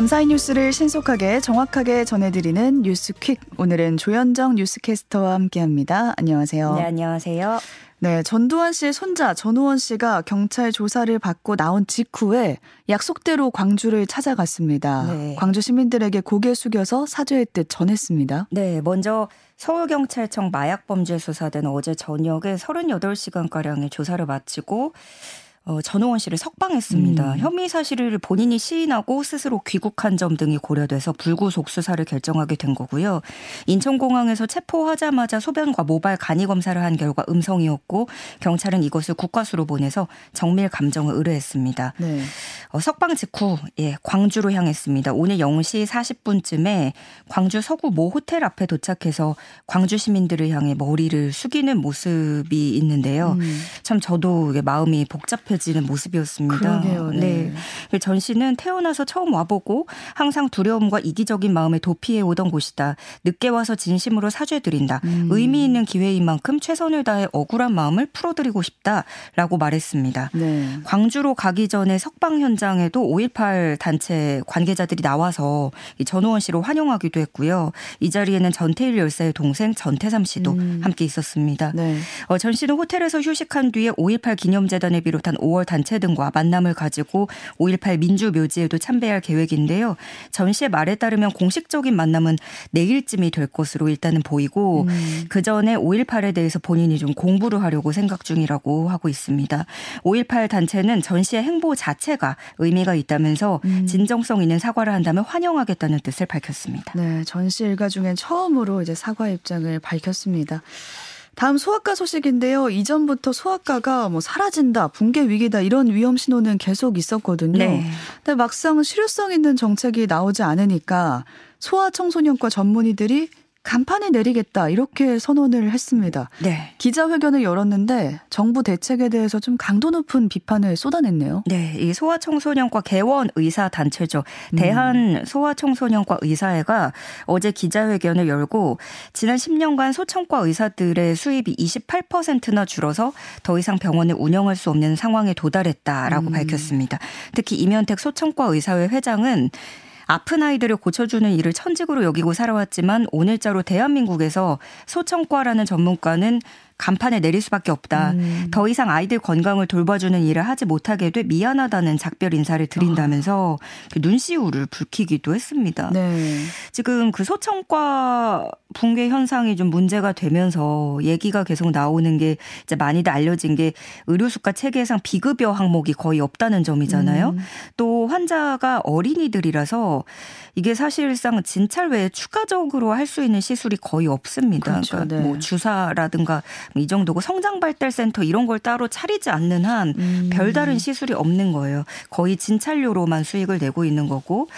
밤사이 뉴스를 신속하게 정확하게 전해드리는 뉴스퀵. 오늘은 조현정 뉴스캐스터와 함께합니다. 안녕하세요. 네, 안녕하세요. 네, 전두환 씨의 손자 전우원 씨가 경찰 조사를 받고 나온 직후에 약속대로 광주를 찾아갔습니다. 네. 광주 시민들에게 고개 숙여서 사죄의 뜻 전했습니다. 네, 먼저 서울경찰청 마약범죄 수사대는 어제 저녁에 38시간가량의 조사를 마치고 어, 전호원 씨를 석방했습니다. 음. 혐의 사실을 본인이 시인하고 스스로 귀국한 점 등이 고려돼서 불구속 수사를 결정하게 된 거고요. 인천공항에서 체포하자마자 소변과 모발 간이 검사를 한 결과 음성이었고 경찰은 이것을 국과수로 보내서 정밀 감정을 의뢰했습니다. 네. 어, 석방 직후 예, 광주로 향했습니다. 오늘 0시 40분쯤에 광주 서구 모 호텔 앞에 도착해서 광주 시민들을 향해 머리를 숙이는 모습이 있는데요. 음. 참 저도 마음이 복잡 답 답해지는 모습이었습니다. 그러게요. 네. 네. 전 씨는 태어나서 처음 와보고 항상 두려움과 이기적인 마음에 도피해 오던 곳이다. 늦게 와서 진심으로 사죄드린다. 음. 의미 있는 기회인 만큼 최선을 다해 억울한 마음을 풀어드리고 싶다라고 말했습니다. 네. 광주로 가기 전에 석방 현장에도 5.18 단체 관계자들이 나와서 전호원 씨를 환영하기도 했고요. 이 자리에는 전태일 열사의 동생 전태삼 씨도 음. 함께 있었습니다. 네. 어, 전 씨는 호텔에서 휴식한 뒤에 5.18 기념재단을 비롯한 5월 단체 등과 만남을 가지고 5.18 민주묘지에도 참배할 계획인데요. 전 씨의 말에 따르면 공식적인 만남은 내일쯤이 될 것으로 일단은 보이고 음. 그 전에 5.18에 대해서 본인이 좀 공부를 하려고 생각 중이라고 하고 있습니다. 5.18 단체는 전 씨의 행보 자체가 의미가 있다면서 음. 진정성 있는 사과를 한다면 환영하겠다는 뜻을 밝혔습니다. 네, 전씨 일가 중엔 처음으로 이제 사과 입장을 밝혔습니다. 다음 소아과 소식인데요. 이전부터 소아과가 뭐 사라진다, 붕괴 위기다 이런 위험 신호는 계속 있었거든요. 네. 근데 막상 실효성 있는 정책이 나오지 않으니까 소아청소년과 전문의들이 간판에 내리겠다 이렇게 선언을 했습니다. 네. 기자회견을 열었는데 정부 대책에 대해서 좀 강도 높은 비판을 쏟아냈네요. 네, 이 소아청소년과 개원 의사 단체죠. 음. 대한 소아청소년과 의사회가 어제 기자회견을 열고 지난 10년간 소청과 의사들의 수입이 28%나 줄어서 더 이상 병원을 운영할 수 없는 상황에 도달했다라고 음. 밝혔습니다. 특히 이면택 소청과 의사회 회장은 아픈 아이들을 고쳐주는 일을 천직으로 여기고 살아왔지만 오늘자로 대한민국에서 소청과라는 전문가는 간판에 내릴 수밖에 없다. 음. 더 이상 아이들 건강을 돌봐주는 일을 하지 못하게 돼 미안하다는 작별 인사를 드린다면서 그 눈시울을 붉히기도 했습니다. 네. 지금 그 소청과 붕괴 현상이 좀 문제가 되면서 얘기가 계속 나오는 게 이제 많이들 알려진 게 의료 수가 체계상 비급여 항목이 거의 없다는 점이잖아요. 음. 또 환자가 어린이들이라서 이게 사실상 진찰 외에 추가적으로 할 수 있는 시술이 거의 없습니다. 그렇죠. 그러니까 네. 뭐 주사라든가 이 정도고 성장발달센터 이런 걸 따로 차리지 않는 한 음. 별다른 시술이 없는 거예요. 거의 진찰료로만 수익을 내고 있는 거고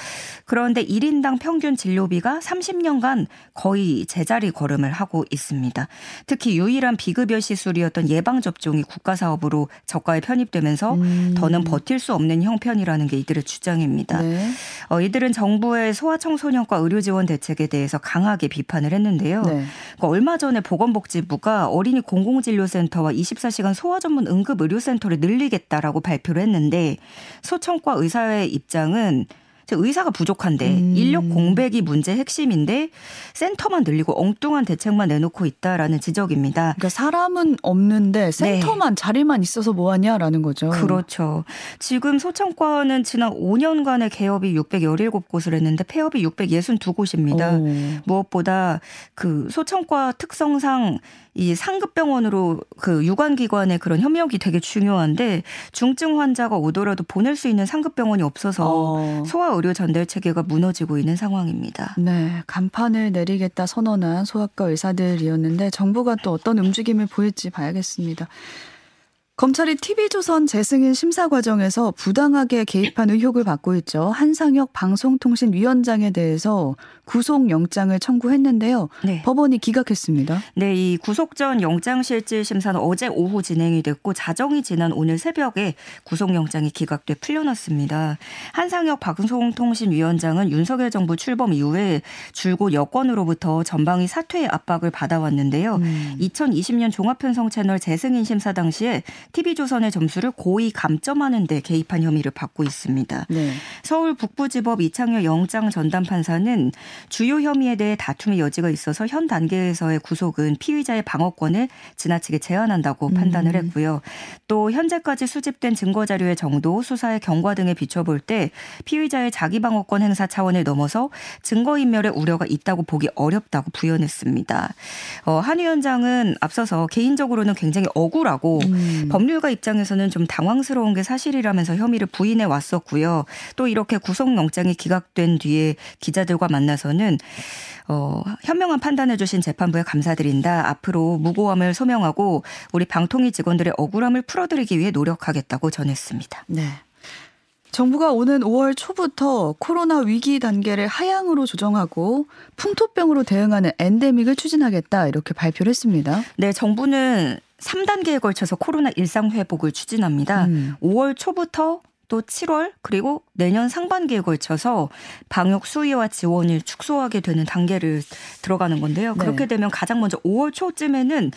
그런데 1인당 평균 진료비가 30년간 거의 제자리 걸음을 하고 있습니다. 특히 유일한 비급여 시술이었던 예방접종이 국가사업으로 저가에 편입되면서 음. 더는 버틸 수 없는 형편이라는 게 이들의 주장입니다. 네. 어, 이들은 정부의 소아청소년과 의료지원 대책에 대해서 강하게 비판을 했는데요. 네. 그러니까 얼마 전에 보건복지부가 어린이 공공진료센터와 24시간 소아 전문 응급 의료센터를 늘리겠다라고 발표를 했는데 소청과 의사의 입장은 의사가 부족한데 음. 인력 공백이 문제 핵심인데 센터만 늘리고 엉뚱한 대책만 내놓고 있다라는 지적입니다. 그러니까 사람은 없는데 네. 센터만 네. 자리만 있어서 뭐하냐라는 거죠. 그렇죠. 지금 소청과는 지난 5년간의 개업이 617곳을 했는데 폐업이 662곳입니다. 오. 무엇보다 그 소청과 특성상 이 상급 병원으로 그 유관기관의 그런 협력이 되게 중요한데 중증 환자가 오더라도 보낼 수 있는 상급 병원이 없어서 어. 소아 의료 전달 체계가 무너지고 있는 상황입니다. 네, 간판을 내리겠다 선언한 소아과 의사들이었는데 정부가 또 어떤 움직임을 보일지 봐야겠습니다. 검찰이 TV조선 재승인 심사 과정에서 부당하게 개입한 의혹을 받고 있죠. 한상혁 방송통신위원장에 대해서 구속영장을 청구했는데요. 네. 법원이 기각했습니다. 네, 이 구속 전 영장실질 심사는 어제 오후 진행이 됐고 자정이 지난 오늘 새벽에 구속영장이 기각돼 풀려났습니다. 한상혁 방송통신위원장은 윤석열 정부 출범 이후에 줄곧 여권으로부터 전방위 사퇴의 압박을 받아왔는데요. 음. 2020년 종합편성 채널 재승인 심사 당시에 TV조선의 점수를 고의 감점하는 데 개입한 혐의를 받고 있습니다. 네. 서울 북부지법 이창효 영장 전담 판사는 주요 혐의에 대해 다툼의 여지가 있어서 현 단계에서의 구속은 피의자의 방어권을 지나치게 제한한다고 음. 판단을 했고요. 또 현재까지 수집된 증거 자료의 정도, 수사의 경과 등에 비춰볼 때 피의자의 자기 방어권 행사 차원을 넘어서 증거 인멸의 우려가 있다고 보기 어렵다고 부연했습니다. 어, 한 위원장은 앞서서 개인적으로는 굉장히 억울하고 음. 법률가 입장에서는 좀 당황스러운 게 사실이라면서 혐의를 부인해 왔었고요. 또 이렇게 구속영장이 기각된 뒤에 기자들과 만나서는 어, 현명한 판단해 주신 재판부에 감사드린다. 앞으로 무고함을 소명하고 우리 방통위 직원들의 억울함을 풀어드리기 위해 노력하겠다고 전했습니다. 네. 정부가 오는 5월 초부터 코로나 위기 단계를 하향으로 조정하고 풍토병으로 대응하는 엔데믹을 추진하겠다 이렇게 발표를 했습니다. 네, 정부는 3단계에 걸쳐서 코로나 일상 회복을 추진합니다. 음. 5월 초부터 또 7월 그리고 내년 상반기에 걸쳐서 방역 수위와 지원을 축소하게 되는 단계를 들어가는 건데요. 네. 그렇게 되면 가장 먼저 5월 초쯤에는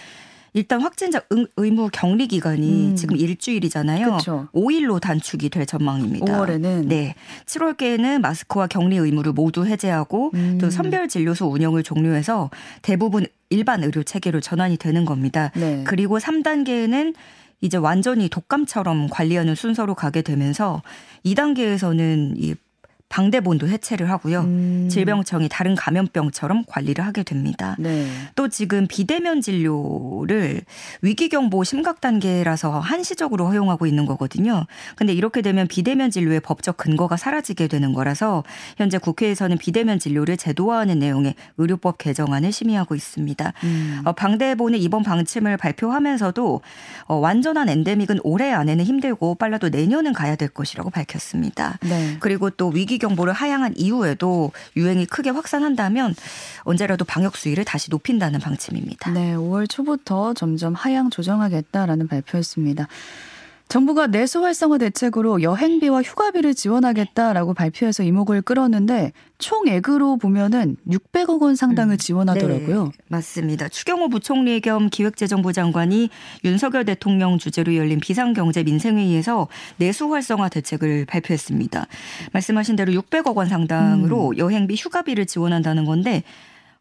일단 확진자 의무 격리 기간이 음. 지금 일주일이잖아요. 그쵸. 5일로 단축이 될 전망입니다. 5월에는 네. 7월께에는 마스크와 격리 의무를 모두 해제하고 음. 또 선별 진료소 운영을 종료해서 대부분 일반 의료 체계로 전환이 되는 겁니다. 네. 그리고 3단계에는 이제 완전히 독감처럼 관리하는 순서로 가게 되면서 2단계에서는 이 방대본도 해체를 하고요. 음. 질병청이 다른 감염병처럼 관리를 하게 됩니다. 네. 또 지금 비대면 진료를 위기경보 심각 단계라서 한시적으로 허용하고 있는 거거든요. 근데 이렇게 되면 비대면 진료의 법적 근거가 사라지게 되는 거라서 현재 국회에서는 비대면 진료를 제도화하는 내용의 의료법 개정안을 심의하고 있습니다. 음. 어, 방대본의 이번 방침을 발표하면서도 어, 완전한 엔데믹은 올해 안에는 힘들고 빨라도 내년은 가야 될 것이라고 밝혔습니다. 네. 그리고 또 위기 경보를 하향한 이후에도 유행이 크게 확산한다면 언제라도 방역 수위를 다시 높인다는 방침입니다. 네, 5월 초부터 점점 하향 조정하겠다라는 발표였습니다. 정부가 내수 활성화 대책으로 여행비와 휴가비를 지원하겠다라고 발표해서 이목을 끌었는데 총액으로 보면은 600억 원 상당을 음, 지원하더라고요. 네, 맞습니다. 추경호 부총리 겸 기획재정부 장관이 윤석열 대통령 주재로 열린 비상경제 민생회의에서 내수 활성화 대책을 발표했습니다. 말씀하신 대로 600억 원 상당으로 음. 여행비 휴가비를 지원한다는 건데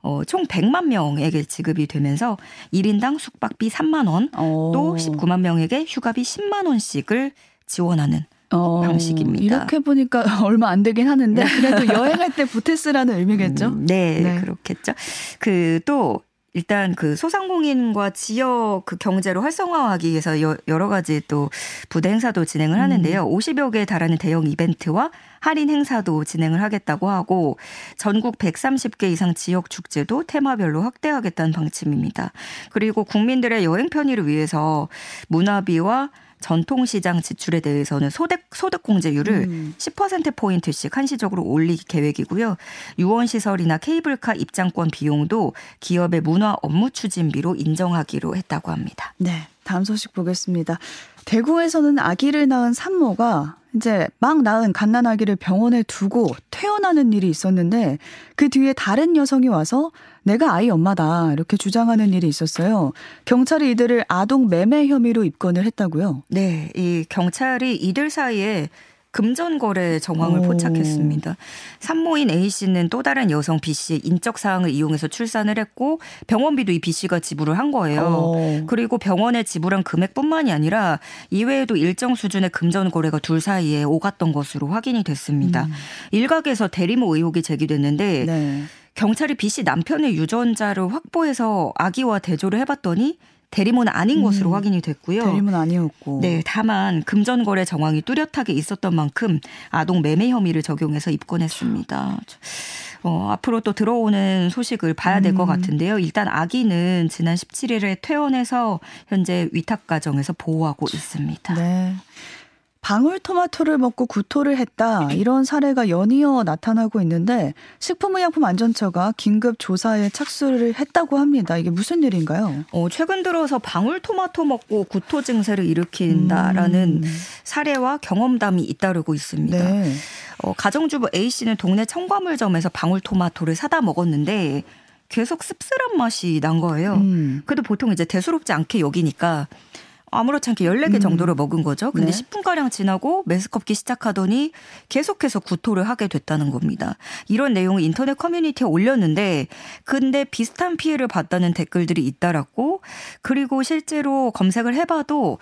어, 총 100만 명에게 지급이 되면서 1인당 숙박비 3만 원, 오. 또 19만 명에게 휴가비 10만 원씩을 지원하는 어, 방식입니다. 이렇게 보니까 얼마 안 되긴 하는데 네. 그래도 여행할 때 보태스라는 의미겠죠? 음, 네, 네, 그렇겠죠. 그 또 일단 그 소상공인과 지역 그 경제를 활성화하기 위해서 여러 가지 또 부대 행사도 진행을 하는데요. 음. 50여 개에 달하는 대형 이벤트와 할인 행사도 진행을 하겠다고 하고 전국 130개 이상 지역 축제도 테마별로 확대하겠다는 방침입니다. 그리고 국민들의 여행 편의를 위해서 문화비와 전통시장 지출에 대해서는 소득, 소득공제율을 음. 10%포인트씩 한시적으로 올릴 계획이고요. 유원시설이나 케이블카 입장권 비용도 기업의 문화 업무 추진비로 인정하기로 했다고 합니다. 네. 다음 소식 보겠습니다. 대구에서는 아기를 낳은 산모가 이제 막 낳은 갓난 아기를 병원에 두고 퇴원하는 일이 있었는데 그 뒤에 다른 여성이 와서 내가 아이 엄마다 이렇게 주장하는 일이 있었어요. 경찰이 이들을 아동 매매 혐의로 입건을 했다고요? 네, 이 경찰이 이들 사이에 금전거래 정황을 오. 포착했습니다. 산모인 A 씨는 또 다른 여성 B 씨의 인적 사항을 이용해서 출산을 했고 병원비도 이 B 씨가 지불을 한 거예요. 오. 그리고 병원에 지불한 금액뿐만이 아니라 이외에도 일정 수준의 금전거래가 둘 사이에 오갔던 것으로 확인이 됐습니다. 음. 일각에서 대리모 의혹이 제기됐는데 네. 경찰이 B 씨 남편의 유전자를 확보해서 아기와 대조를 해봤더니 대리모는 아닌 음, 것으로 확인이 됐고요. 대리모는 아니었고. 네, 다만 금전 거래 정황이 뚜렷하게 있었던 만큼 아동 매매 혐의를 적용해서 입건했습니다. 어, 앞으로 또 들어오는 소식을 봐야 될것 음. 같은데요. 일단 아기는 지난 17일에 퇴원해서 현재 위탁 가정에서 보호하고 있습니다. 네. 방울토마토를 먹고 구토를 했다 이런 사례가 연이어 나타나고 있는데 식품의약품안전처가 긴급 조사에 착수를 했다고 합니다. 이게 무슨 일인가요? 어, 최근 들어서 방울토마토 먹고 구토 증세를 일으킨다라는 음. 사례와 경험담이 잇따르고 있습니다. 네. 어, 가정주부 A 씨는 동네 청과물점에서 방울토마토를 사다 먹었는데 계속 씁쓸한 맛이 난 거예요. 음. 그래도 보통 이제 대수롭지 않게 여기니까 아무렇지 않게 14개 음. 정도를 먹은 거죠. 근데 네. 10분가량 지나고 메스껍기 시작하더니 계속해서 구토를 하게 됐다는 겁니다. 이런 내용을 인터넷 커뮤니티에 올렸는데 근데 비슷한 피해를 봤다는 댓글들이 잇따랐고 그리고 실제로 검색을 해봐도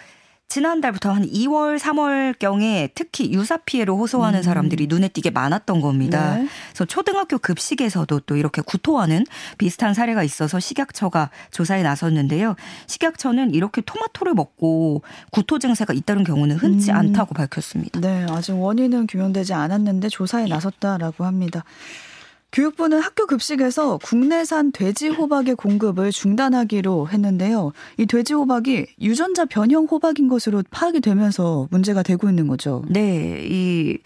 지난달부터 한 2월, 3월경에 특히 유사 피해를 호소하는 음. 사람들이 눈에 띄게 많았던 겁니다. 네. 그래서 초등학교 급식에서도 또 이렇게 구토하는 비슷한 사례가 있어서 식약처가 조사에 나섰는데요. 식약처는 이렇게 토마토를 먹고 구토 증세가 잇따른 경우는 흔치 음. 않다고 밝혔습니다. 네, 아직 원인은 규명되지 않았는데 조사에 나섰다라고 합니다. 교육부는 학교 급식에서 국내산 돼지 호박의 공급을 중단하기로 했는데요. 이 돼지 호박이 유전자 변형 호박인 것으로 파악이 되면서 문제가 되고 있는 거죠. 네, 이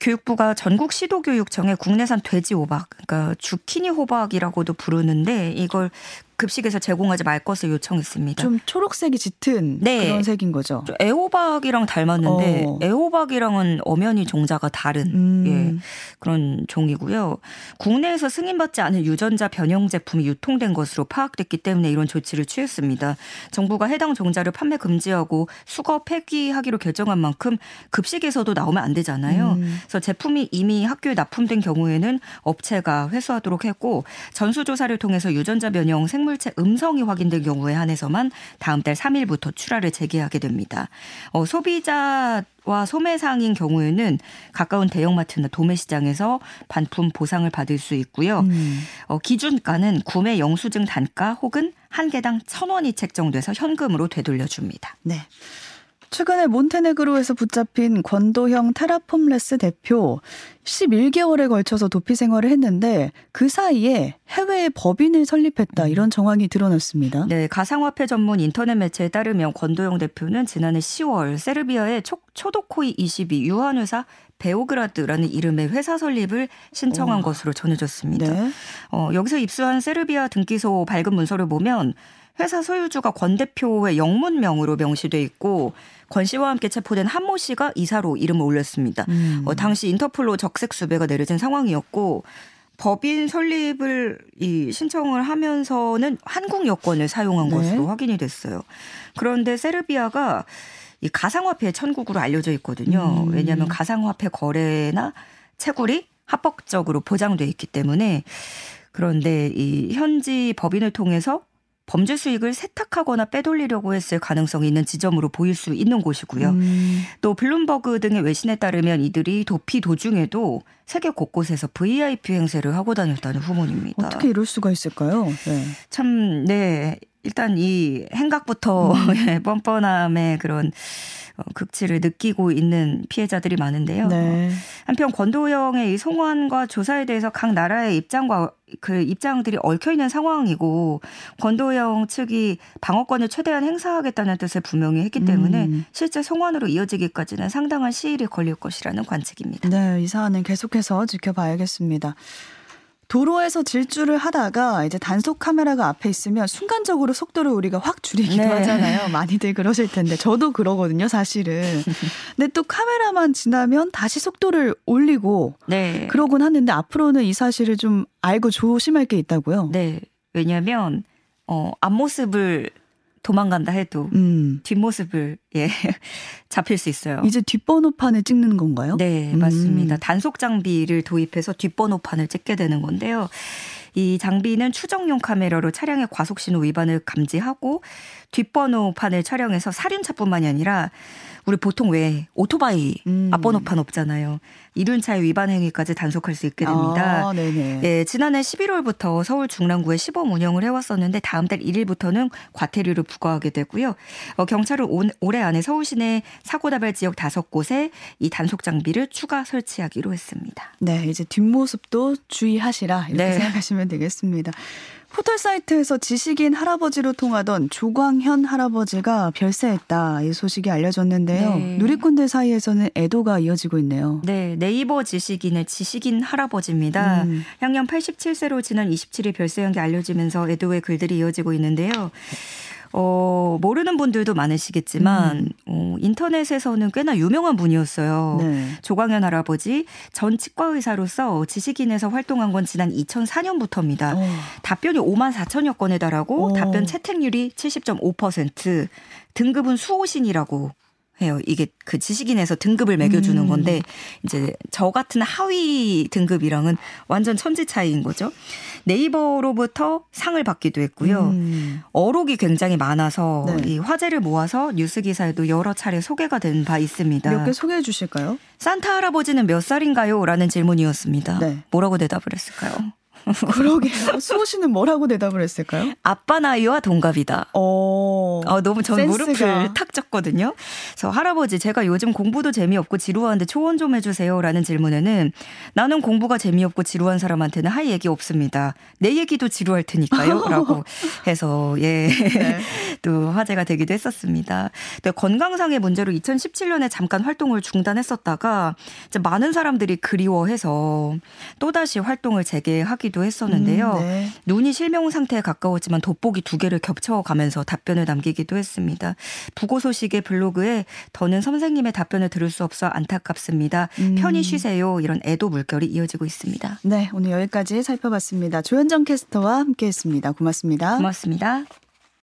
교육부가 전국 시도교육청에 국내산 돼지 호박, 그러니까 주키니 호박이라고도 부르는데 이걸 급식에서 제공하지 말 것을 요청했습니다. 좀 초록색이 짙은 네. 그런 색인 거죠. 애호박이랑 닮았는데 어. 애호박이랑은 엄연히 종자가 다른 음. 예, 그런 종이고요. 국내에서 승인받지 않은 유전자 변형 제품이 유통된 것으로 파악됐기 때문에 이런 조치를 취했습니다. 정부가 해당 종자를 판매 금지하고 수거 폐기하기로 결정한 만큼 급식에서도 나오면 안 되잖아요. 음. 그래서 제품이 이미 학교에 납품된 경우에는 업체가 회수하도록 했고 전수 조사를 통해서 유전자 변형 생물 생물체 음성이 확인된 경우에 한해서만 다음 달 3일부터 출하를 재개하게 됩니다. 어, 소비자 와 소매상인 경우에는 가까운 대형마트나 도매시장에서 반품 보상을 받을 수 있고요. 음. 어, 기준가는 구매 영수증 단가 혹은 한 개당 천 원이 책정돼서 현금으로 되돌려줍니다. 네. 최근에 몬테네그로에서 붙잡힌 권도형 테라폼레스 대표 11개월에 걸쳐서 도피 생활을 했는데 그 사이에 해외에 법인을 설립했다 이런 정황이 드러났습니다. 네, 가상화폐 전문 인터넷 매체에 따르면 권도영 대표는 지난해 10월 세르비아의 초, 초도코이 22 유한회사 베오그라드라는 이름의 회사 설립을 신청한 오. 것으로 전해졌습니다. 네. 어, 여기서 입수한 세르비아 등기소 발급 문서를 보면 회사 소유주가 권 대표의 영문명으로 명시돼 있고 권 씨와 함께 체포된 한모 씨가 이사로 이름을 올렸습니다. 음. 어, 당시 인터폴로 적색 수배가 내려진 상황이었고 법인 설립을 이 신청을 하면서는 한국 여권을 사용한 네. 것으로 확인이 됐어요. 그런데 세르비아가 이 가상화폐 천국으로 알려져 있거든요. 음. 왜냐하면 가상화폐 거래나 채굴이 합법적으로 보장돼 있기 때문에 그런데 이 현지 법인을 통해서 범죄 수익을 세탁하거나 빼돌리려고 했을 가능성이 있는 지점으로 보일 수 있는 곳이고요. 음. 또 블룸버그 등의 외신에 따르면 이들이 도피 도중에도 세계 곳곳에서 VIP 행세를 하고 다녔다는 후문입니다. 어떻게 이럴 수가 있을까요? 네. 참, 네. 일단 이 행각부터 음. 예, 뻔뻔함의 그런 어, 극치를 느끼고 있는 피해자들이 많은데요. 네. 한편 권도영의 이 송환과 조사에 대해서 각 나라의 입장과 그 입장들이 얽혀 있는 상황이고 권도영 측이 방어권을 최대한 행사하겠다는 뜻을 분명히 했기 때문에 음. 실제 송환으로 이어지기까지는 상당한 시일이 걸릴 것이라는 관측입니다. 네, 이 사안은 계속해서 지켜봐야겠습니다. 도로에서 질주를 하다가 이제 단속 카메라가 앞에 있으면 순간적으로 속도를 우리가 확 줄이기도 네. 하잖아요. 많이들 그러실 텐데 저도 그러거든요, 사실은. 근데 또 카메라만 지나면 다시 속도를 올리고 네. 그러곤 하는데 앞으로는 이 사실을 좀 알고 조심할 게 있다고요. 네. 왜냐하면 어 앞모습을 도망간다 해도 음. 뒷모습을 예 잡힐 수 있어요. 이제 뒷번호판을 찍는 건가요? 네, 맞습니다. 음. 단속 장비를 도입해서 뒷번호판을 찍게 되는 건데요. 이 장비는 추정용 카메라로 차량의 과속 신호 위반을 감지하고 뒷번호판을 촬영해서 살인차뿐만이 아니라 우리 보통 왜 오토바이 음. 앞번호판 없잖아요. 이륜차의 위반 행위까지 단속할 수 있게 됩니다. 아, 예, 지난해 11월부터 서울 중랑구에 시범 운영을 해왔었는데 다음 달 1일부터는 과태료를 부과하게 되고요. 어, 경찰은 올, 올해 안에 서울 시내 사고 다발 지역 다섯 곳에 이 단속 장비를 추가 설치하기로 했습니다. 네, 이제 뒷모습도 주의하시라 이렇게 네. 생각하시면 되겠습니다. 포털 사이트에서 지식인 할아버지로 통하던 조광현 할아버지가 별세했다 이 소식이 알려졌는데요. 네. 누리꾼들 사이에서는 애도가 이어지고 있네요. 네, 네이버 지식인의 지식인 할아버지입니다. 음. 향년 87세로 지난 27일 별세한 게 알려지면서 애도의 글들이 이어지고 있는데요. 어, 모르는 분들도 많으시겠지만, 음. 어, 인터넷에서는 꽤나 유명한 분이었어요. 네. 조광현 할아버지 전 치과 의사로서 지식인에서 활동한 건 지난 2004년부터입니다. 오. 답변이 5만 4천여 건에 달하고 오. 답변 채택률이 70.5%, 등급은 수호신이라고 해요. 이게 그 지식인에서 등급을 매겨주는 음. 건데 이제 저 같은 하위 등급이랑은 완전 천지 차이인 거죠. 네이버로부터 상을 받기도 했고요. 음. 어록이 굉장히 많아서 네. 이 화제를 모아서 뉴스 기사에도 여러 차례 소개가 된 바 있습니다. 몇 개 소개해 주실까요? 산타 할아버지는 몇 살인가요? 라는 질문이었습니다. 네. 뭐라고 대답을 했을까요? 그러게요. 수호 씨는 뭐라고 대답을 했을까요? 아빠 나이와 동갑이다. 어, 어 너무 전 센스가. 무릎을 탁 쳤거든요. 그래서 할아버지 제가 요즘 공부도 재미없고 지루한데 초원 좀 해주세요라는 질문에는 나는 공부가 재미없고 지루한 사람한테는 할 얘기 없습니다. 내 얘기도 지루할 테니까요.라고 해서 예또 네. 화제가 되기도 했었습니다. 근데 건강상의 문제로 2017년에 잠깐 활동을 중단했었다가 이제 많은 사람들이 그리워해서 또 다시 활동을 재개하기 하기도 했었는데요. 음, 네. 눈이 실명 상태에 가까웠지만 돋보기 두 개를 겹쳐가면서 답변을 남기기도 했습니다. 부고 소식의 블로그에 더는 선생님의 답변을 들을 수 없어 안타깝습니다. 음. 편히 쉬세요. 이런 애도 물결이 이어지고 있습니다. 네, 오늘 여기까지 살펴봤습니다. 조현정 캐스터와 함께했습니다. 고맙습니다. 고맙습니다.